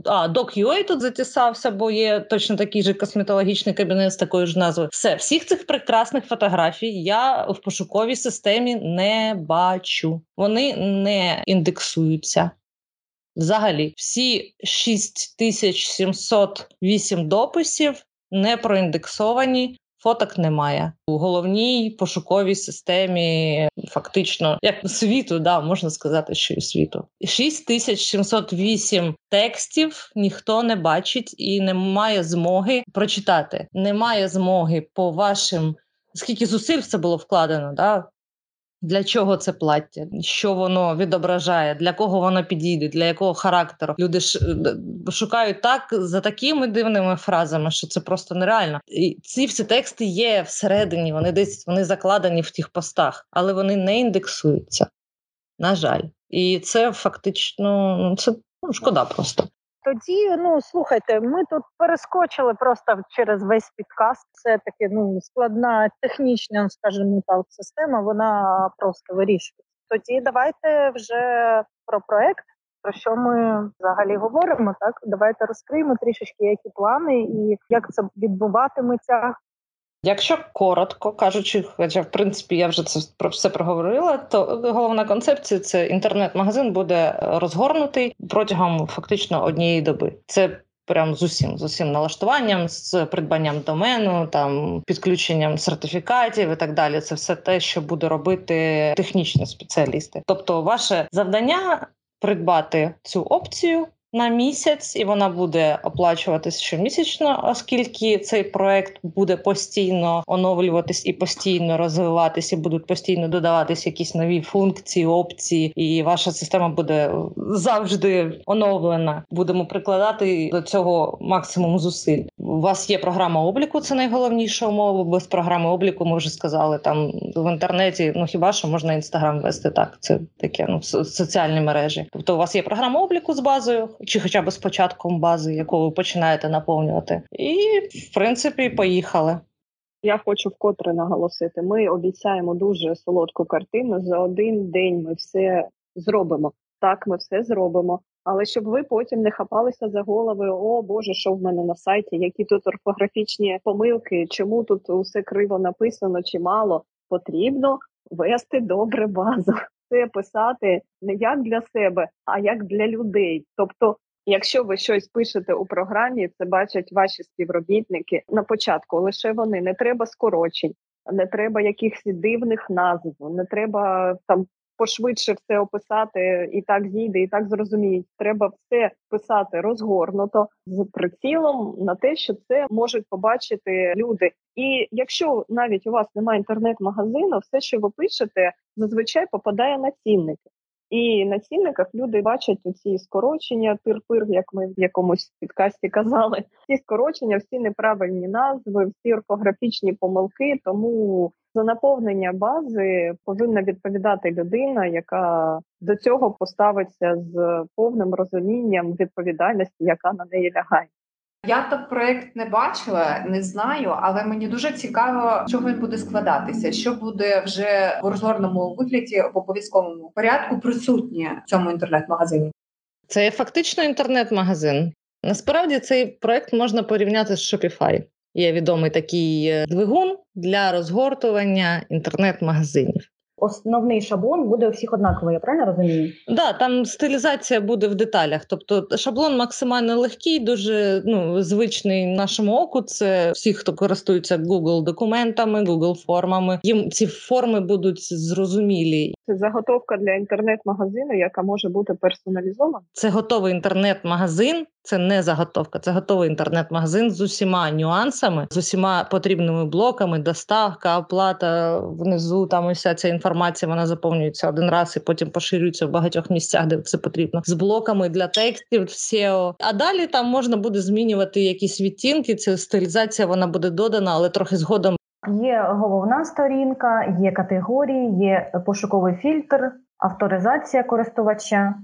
а Doc.ua тут затісався, бо є точно такий же косметологічний кабінет з такою ж назвою. Все, всіх цих прекрасних фотографій я в пошуковій системі не бачу. Вони не індексуються. Взагалі, всі 6708 дописів не проіндексовані, фоток немає. У головній пошуковій системі, фактично, як світу, да, можна сказати, що і світу. 6708 текстів ніхто не бачить і не має змоги прочитати. Немає змоги по вашим. Скільки зусиль це було вкладено, да? Для чого це плаття? Що воно відображає, для кого воно підійде, для якого характеру? Люди е, шукають так за такими дивними фразами, що це просто нереально. І Ці всі тексти є всередині, вони десь вони закладені в тих постах, але вони не індексуються. На жаль, і це фактично ну це ну, шкода просто. Тоді, ну слухайте, ми тут перескочили просто через весь підкаст. Це таки ну складна технічна, скажімо так, система. Вона просто вирішується. Тоді давайте вже про проект. про що ми взагалі говоримо. Так, давайте розкриємо трішечки, які плани і як це відбуватиметься. Якщо коротко кажучи, хоча в принципі я вже це про все проговорила, то головна концепція це інтернет-магазин буде розгорнутий протягом фактично однієї доби. Це Прям з усім з усім налаштуванням, з придбанням домену, там підключенням сертифікатів і так далі. Це все те, що буде робити технічні спеціалісти. Тобто, ваше завдання придбати цю опцію на місяць, і вона буде оплачуватись щомісячно, оскільки цей проект буде постійно оновлюватись і постійно розвиватись, і будуть постійно додаватись якісь нові функції, опції, і ваша система буде завжди оновлена. Будемо прикладати до цього максимум зусиль. У вас є програма обліку, це найголовніша умова. Без програми обліку ми вже сказали там в інтернеті. Ну хіба що можна інстаграм вести так? Це таке ну соціальні мережі. Тобто, у вас є програма обліку з базою чи хоча б з початком бази, яку ви починаєте наповнювати, і в принципі поїхали. Я хочу вкотре наголосити: ми обіцяємо дуже солодку картину. За один день ми все зробимо. Так, ми все зробимо. Але щоб ви потім не хапалися за голови, о Боже, що в мене на сайті, які тут орфографічні помилки, чому тут усе криво написано чи мало, потрібно вести добре базу. Це писати не як для себе, а як для людей. Тобто Якщо ви щось пишете у програмі, це бачать ваші співробітники на початку. Лише вони не треба скорочень, не треба якихось дивних назв, не треба там пошвидше все описати і так зійде, і так зрозуміють. Треба все писати розгорнуто з прицілом на те, що це можуть побачити люди. І якщо навіть у вас немає інтернет-магазину, все, що ви пишете, зазвичай попадає на цінники. І на цінниках люди бачать оці скорочення, пир-пир, як ми в якомусь підкасті казали. Ці скорочення, всі неправильні назви, всі орфографічні помилки. Тому за наповнення бази повинна відповідати людина, яка до цього поставиться з повним розумінням відповідальності, яка на неї лягає. Я так проект не бачила, не знаю, але мені дуже цікаво, чого він буде складатися, що буде вже в розгорному вигляді в обов'язковому порядку присутнє в цьому інтернет-магазині. Це фактично інтернет-магазин. Насправді цей проект можна порівняти з Shopify. Є відомий такий е, двигун для розгортування інтернет-магазинів основний шаблон буде у всіх однаковий, я правильно розумію? Да, там стилізація буде в деталях. Тобто шаблон максимально легкий, дуже ну, звичний нашому оку. Це всі, хто користується Google документами, Google формами. Їм ці форми будуть зрозумілі. Це заготовка для інтернет-магазину, яка може бути персоналізована. Це готовий інтернет-магазин. Це не заготовка, це готовий інтернет-магазин з усіма нюансами, з усіма потрібними блоками, доставка, оплата внизу. Там уся ця інформація вона заповнюється один раз і потім поширюється в багатьох місцях, де це потрібно. З блоками для текстів, SEO. А далі там можна буде змінювати якісь відтінки. Ця стилізація вона буде додана, але трохи згодом. Є головна сторінка, є категорії, є пошуковий фільтр, авторизація користувача.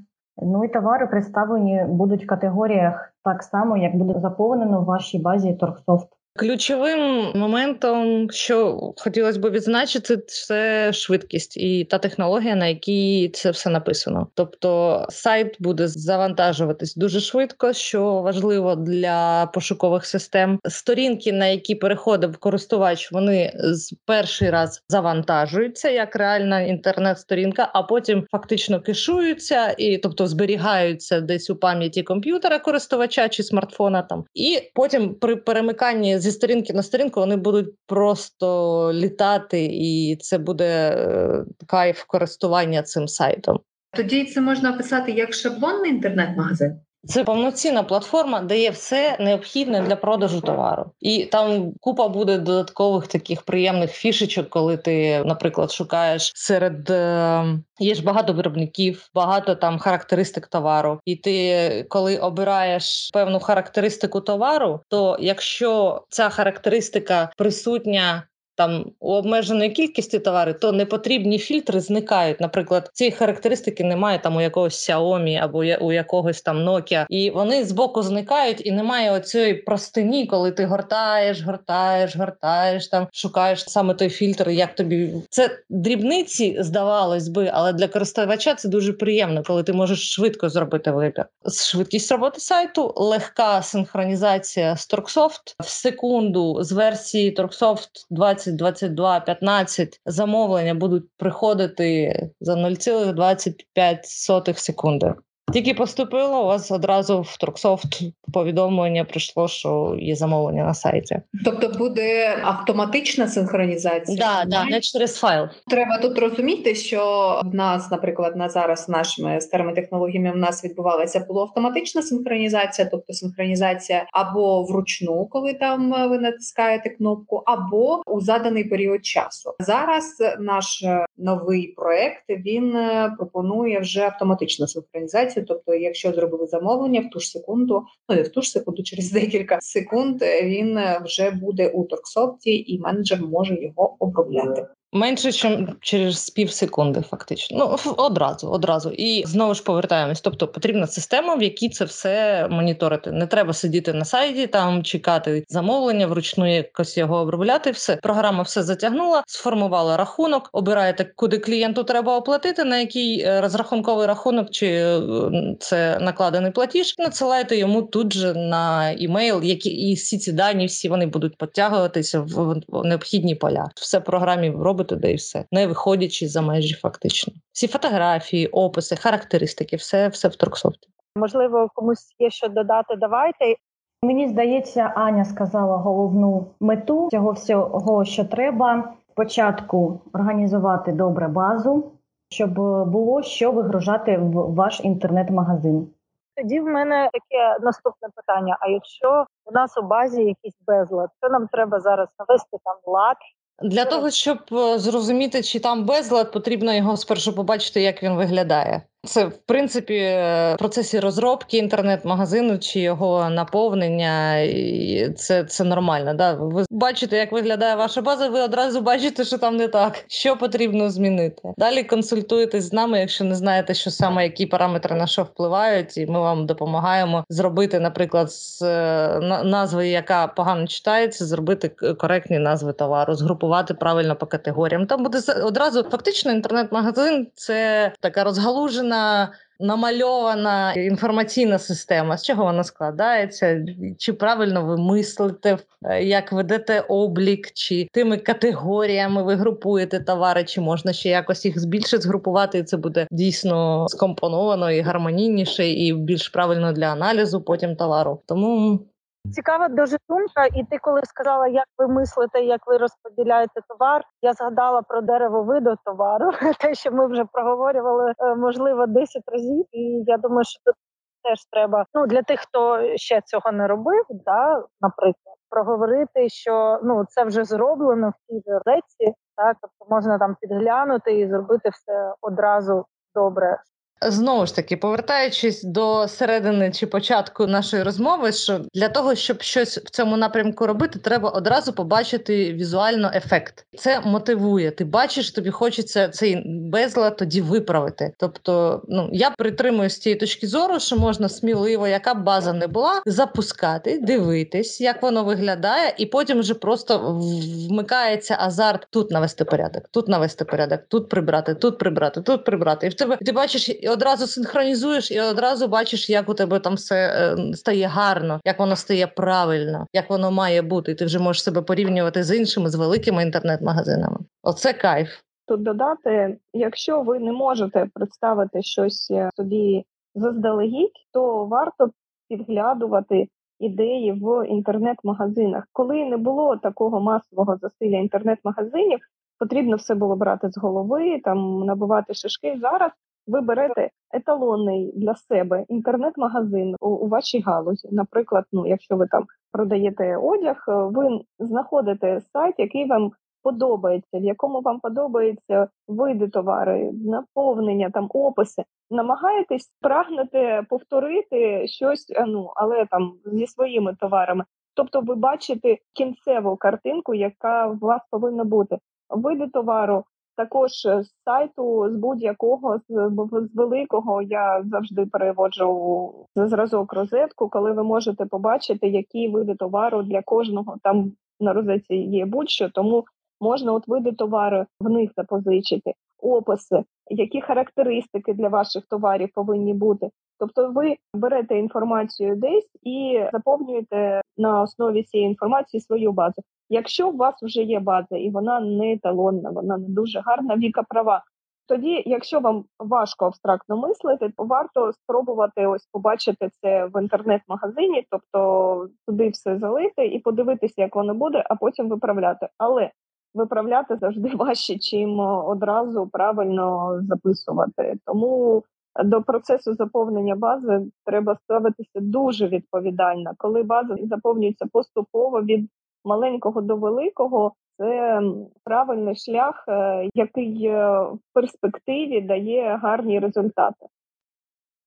Ну і товари представлені будуть в категоріях так само, як буде заповнено в вашій базі Торксофт. Ключовим моментом, що хотілося б відзначити, це швидкість і та технологія, на якій це все написано. Тобто сайт буде завантажуватись дуже швидко, що важливо для пошукових систем. Сторінки, на які переходив користувач, вони з перший раз завантажуються як реальна інтернет-сторінка, а потім фактично кешуються і, тобто, зберігаються десь у пам'яті комп'ютера користувача чи смартфона там, і потім при перемиканні з зі сторінки на сторінку вони будуть просто літати, і це буде е, кайф користування цим сайтом. Тоді це можна описати як шаблонний інтернет-магазин. Це повноцінна платформа, де є все необхідне для продажу товару, і там купа буде додаткових таких приємних фішечок, коли ти, наприклад, шукаєш серед е, є ж багато виробників, багато там характеристик товару. І ти, коли обираєш певну характеристику товару, то якщо ця характеристика присутня там у обмеженої кількості товарів, то непотрібні фільтри зникають. Наприклад, ці характеристики немає там у якогось Xiaomi або у якогось там Nokia, і вони збоку зникають, і немає оцієї простині, коли ти гортаєш, гортаєш, гортаєш там, шукаєш саме той фільтр. Як тобі це дрібниці здавалось би, але для користувача це дуже приємно, коли ти можеш швидко зробити вибір. Швидкість роботи сайту, легка синхронізація з Торксофт в секунду з версії Торксофт 2022 15 замовлення будуть приходити за 0,25 секунди. Тільки поступило, у вас одразу в Торксофт повідомлення прийшло, що є замовлення на сайті. Тобто буде автоматична синхронізація? Да, да, не через файл. Треба тут розуміти, що в нас, наприклад, на зараз нашими старими технологіями в нас відбувалася полуавтоматична синхронізація, тобто синхронізація або вручну, коли там е, ви натискаєте кнопку, або у заданий період часу. Зараз наш е, новий проект він е, пропонує вже автоматичну синхронізацію операцію. Тобто, якщо зробили замовлення в ту ж секунду, ну не в ту ж секунду, через декілька секунд він вже буде у торксопті, і менеджер може його обробляти. Менше, ніж через пів секунди, фактично. Ну одразу, одразу. І знову ж повертаємось. Тобто потрібна система, в якій це все моніторити. Не треба сидіти на сайті, там чекати замовлення, вручну якось його обробляти. Все програма все затягнула, сформувала рахунок. Обираєте, куди клієнту треба оплатити, на який е, розрахунковий рахунок, чи е, це накладений платіж. Надсилаєте йому тут же на імейл, які і всі ці дані, всі вони будуть підтягуватися в необхідні поля. Все програмі робить робити, де і все, не виходячи за межі, фактично. Всі фотографії, описи, характеристики, все все в Торксофті. Можливо, комусь є що додати. Давайте. Мені здається, Аня сказала головну мету цього всього, що треба спочатку організувати добре базу, щоб було що вигружати в ваш інтернет-магазин. Тоді в мене таке наступне питання: а якщо у нас у базі якийсь безлад, що нам треба зараз навести там лад, для того щоб е, зрозуміти, чи там безлад, потрібно його спершу побачити, як він виглядає. Це в принципі в процесі розробки інтернет-магазину чи його наповнення, і це це нормально. Да? Ви бачите, як виглядає ваша база, ви одразу бачите, що там не так, що потрібно змінити. Далі консультуєтесь з нами, якщо не знаєте, що саме які параметри на що впливають, і ми вам допомагаємо зробити, наприклад, з е, назви, яка погано читається, зробити коректні назви товару, згрупувати правильно по категоріям. Там буде одразу фактично інтернет-магазин це така розгалужена гарна намальована інформаційна система. З чого вона складається? Чи правильно ви мислите, е, як ведете облік, чи тими категоріями ви групуєте товари, чи можна ще якось їх більше згрупувати? і Це буде дійсно скомпоновано і гармонійніше, і більш правильно для аналізу потім товару. Тому Цікава дуже думка, і ти коли сказала, як ви мислите, як ви розподіляєте товар, я згадала про деревовиду товару, [laughs] те, що ми вже проговорювали, е, можливо, 10 разів. І я думаю, що тут теж треба ну для тих, хто ще цього не робив, да, наприклад, проговорити, що ну це вже зроблено в цій лекції, так тобто можна там підглянути і зробити все одразу добре. Знову ж таки, повертаючись до середини чи початку нашої розмови, що для того, щоб щось в цьому напрямку робити, треба одразу побачити візуально ефект. Це мотивує. Ти бачиш, тобі хочеться цей безлад тоді виправити. Тобто, ну я притримую з цієї точки зору, що можна сміливо, яка б база не була, запускати, дивитись, як воно виглядає, і потім вже просто вмикається азарт тут навести порядок, тут навести порядок, тут прибрати, тут прибрати, тут прибрати. І в тебе ти бачиш одразу синхронізуєш, і одразу бачиш, як у тебе там все е, стає гарно, як воно стає правильно, як воно має бути. І ти вже можеш себе порівнювати з іншими, з великими інтернет-магазинами. Оце кайф. Тут додати, якщо ви не можете представити щось е, собі заздалегідь, то варто підглядувати ідеї в інтернет-магазинах. Коли не було такого масового засилля інтернет-магазинів, потрібно все було брати з голови, там набивати шишки. Зараз ви берете еталонний для себе інтернет-магазин у, у вашій галузі. Наприклад, ну якщо ви там продаєте одяг, е, ви знаходите сайт, який вам подобається, в якому вам подобаються види товари, наповнення, там описи. Намагаєтесь прагнути повторити щось, е, ну але там зі своїми товарами. Тобто, ви бачите кінцеву картинку, яка в вас повинна бути. Види товару також з сайту, з будь-якого з, з великого я завжди переводжу за зразок розетку, коли ви можете побачити, які види товару для кожного там на розетці є будь-що, тому можна от види товару в них запозичити, описи, які характеристики для ваших товарів повинні бути. Тобто, ви берете інформацію десь і заповнюєте на основі цієї інформації свою базу. Якщо у вас вже є база і вона не еталонна, вона не дуже гарна, віка права. Тоді, якщо вам важко абстрактно мислити, то варто спробувати ось побачити це в інтернет-магазині, тобто туди все залити і подивитися, як воно буде, а потім виправляти. Але виправляти завжди [laughs] важче, чим одразу правильно записувати. Тому до процесу заповнення бази треба ставитися дуже відповідально. Коли база заповнюється поступово від маленького до великого, це правильний шлях, е, який е, в перспективі дає гарні результати.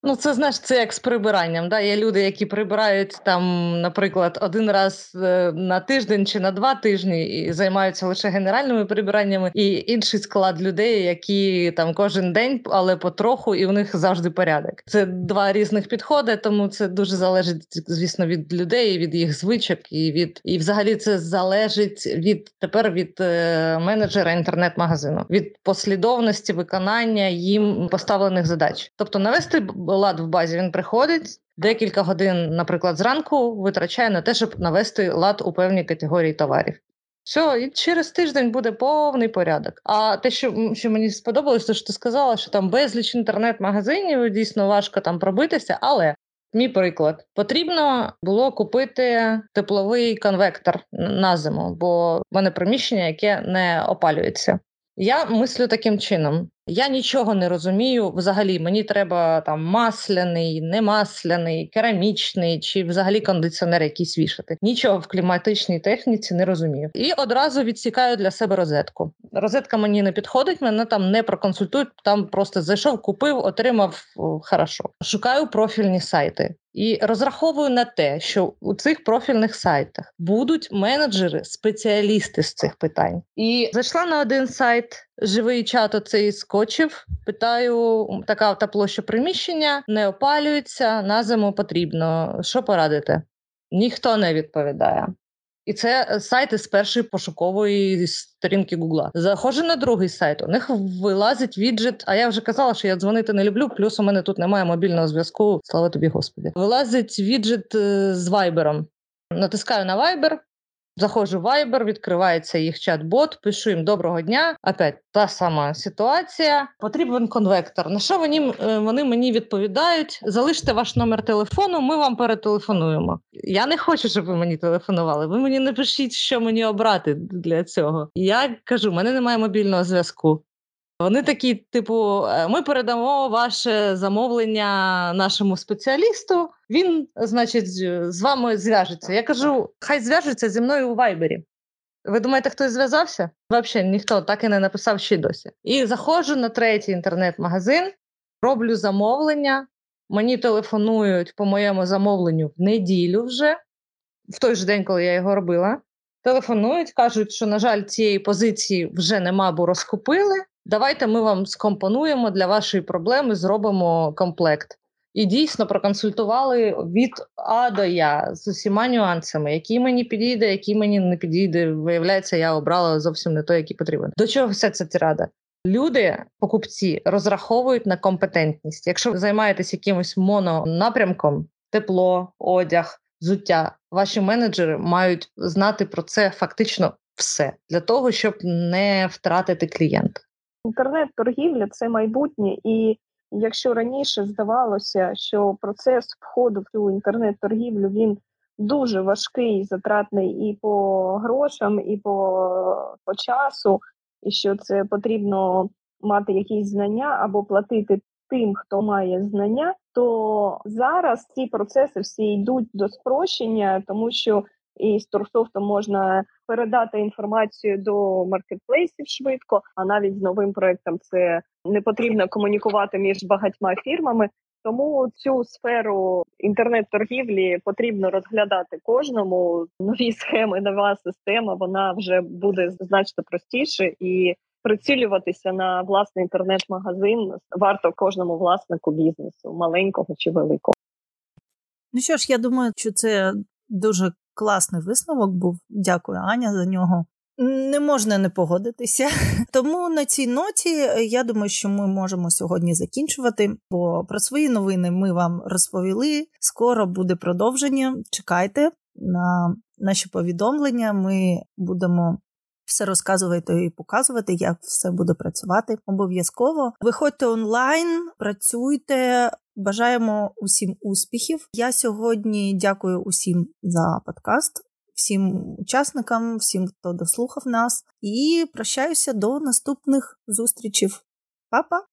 Ну, це знаєш, це як з прибиранням. Да? Є люди, які прибирають там, наприклад, один раз е, на тиждень чи на два тижні і займаються лише генеральними прибираннями, і інший склад людей, які там кожен день, але потроху, і у них завжди порядок. Це два різних підходи, тому це дуже залежить, звісно, від людей, від їх звичок, і від і взагалі це залежить від тепер від е, менеджера інтернет-магазину, від послідовності виконання їм поставлених задач, тобто навести лад в базі він приходить. Декілька годин, наприклад, зранку витрачає на те, щоб навести лад у певній категорії товарів. Все, і через тиждень буде повний порядок. А те, що що мені сподобалось, то що ти сказала, що там безліч інтернет-магазинів дійсно важко там пробитися, але мій приклад потрібно було купити тепловий конвектор на зиму, бо в мене приміщення, яке не опалюється. Я мислю таким чином: я нічого не розумію. Взагалі, мені треба там масляний, немасляний, керамічний чи взагалі кондиціонер якийсь вішати. Нічого в кліматичній техніці не розумію. І одразу відсікаю для себе розетку. Розетка мені не підходить, мене там не проконсультують. Там просто зайшов, купив, отримав хорошо. Шукаю профільні сайти. І розраховую на те, що у цих профільних сайтах будуть менеджери, спеціалісти з цих питань. І зайшла на один сайт, живий чат оцей скочив. Питаю, така та площа приміщення не опалюється, на зиму потрібно. Що порадити? Ніхто не відповідає. І це е, сайти з першої пошукової сторінки Гугла. Заходжу на другий сайт. У них вилазить віджит. А я вже казала, що я дзвонити не люблю. Плюс у мене тут немає мобільного зв'язку. Слава тобі, господи. Вилазить віджит е, з вайбером. Натискаю на вайбер, Заходжу в Viber, відкривається їх чат-бот, пишу їм доброго дня. Опять та сама ситуація. Потрібен конвектор. На що вони е, вони мені відповідають? Залиште ваш номер телефону, ми вам перетелефонуємо. Я не хочу, щоб ви мені телефонували. Ви мені не пишіть, що мені обрати для цього. Я кажу, в мене немає мобільного зв'язку. Вони такі, типу, «Е, ми передамо ваше замовлення нашому спеціалісту. Він, значить, з вами зв'яжеться. Я кажу, хай зв'яжеться зі мною у вайбері. Ви думаєте, хтось зв'язався? Взагалі ніхто так і не написав ще досі. І заходжу на третій інтернет-магазин, роблю замовлення. Мені телефонують по моєму замовленню в неділю вже, в той же день, коли я його робила. Телефонують, кажуть, що, на жаль, цієї позиції вже нема, бо розкупили. Давайте ми вам скомпонуємо для вашої проблеми, зробимо комплект. І дійсно проконсультували від А до Я з усіма нюансами, який мені підійде, який мені не підійде. Виявляється, я обрала зовсім не той, який потрібен. До чого вся ця тирада? Люди, покупці, розраховують на компетентність. Якщо ви займаєтесь якимось мононапрямком, тепло, одяг, взуття, ваші менеджери мають знати про це фактично все для того, щоб не втратити клієнта. Інтернет-торгівля це майбутнє, і якщо раніше здавалося, що процес входу в цю інтернет-торгівлю він дуже важкий, затратний і по грошам, і по, по часу, і що це потрібно мати якісь знання або платити тим, хто має знання, то зараз ці процеси всі йдуть до спрощення, тому що і з Турсофтом можна передати інформацію до маркетплейсів швидко. А навіть з новим проектом це не потрібно комунікувати між багатьма фірмами. Тому цю сферу інтернет-торгівлі потрібно розглядати кожному. Нові схеми, нова система вона вже буде значно простіше і прицілюватися на власний інтернет-магазин варто кожному власнику бізнесу, маленького чи великого. Ну що ж, я думаю, що це дуже класний висновок був. Дякую, Аня, за нього. Не можна не погодитися. [laughs] Тому на цій ноті я думаю, що ми можемо сьогодні закінчувати. Бо про свої новини ми вам розповіли. Скоро буде продовження. Чекайте на наші повідомлення. Ми будемо все розказувати і показувати, як все буде працювати. Обов'язково виходьте онлайн, працюйте. Бажаємо усім успіхів. Я сьогодні дякую усім за подкаст, всім учасникам, всім, хто дослухав нас, і прощаюся до наступних зустрічів. Па-па!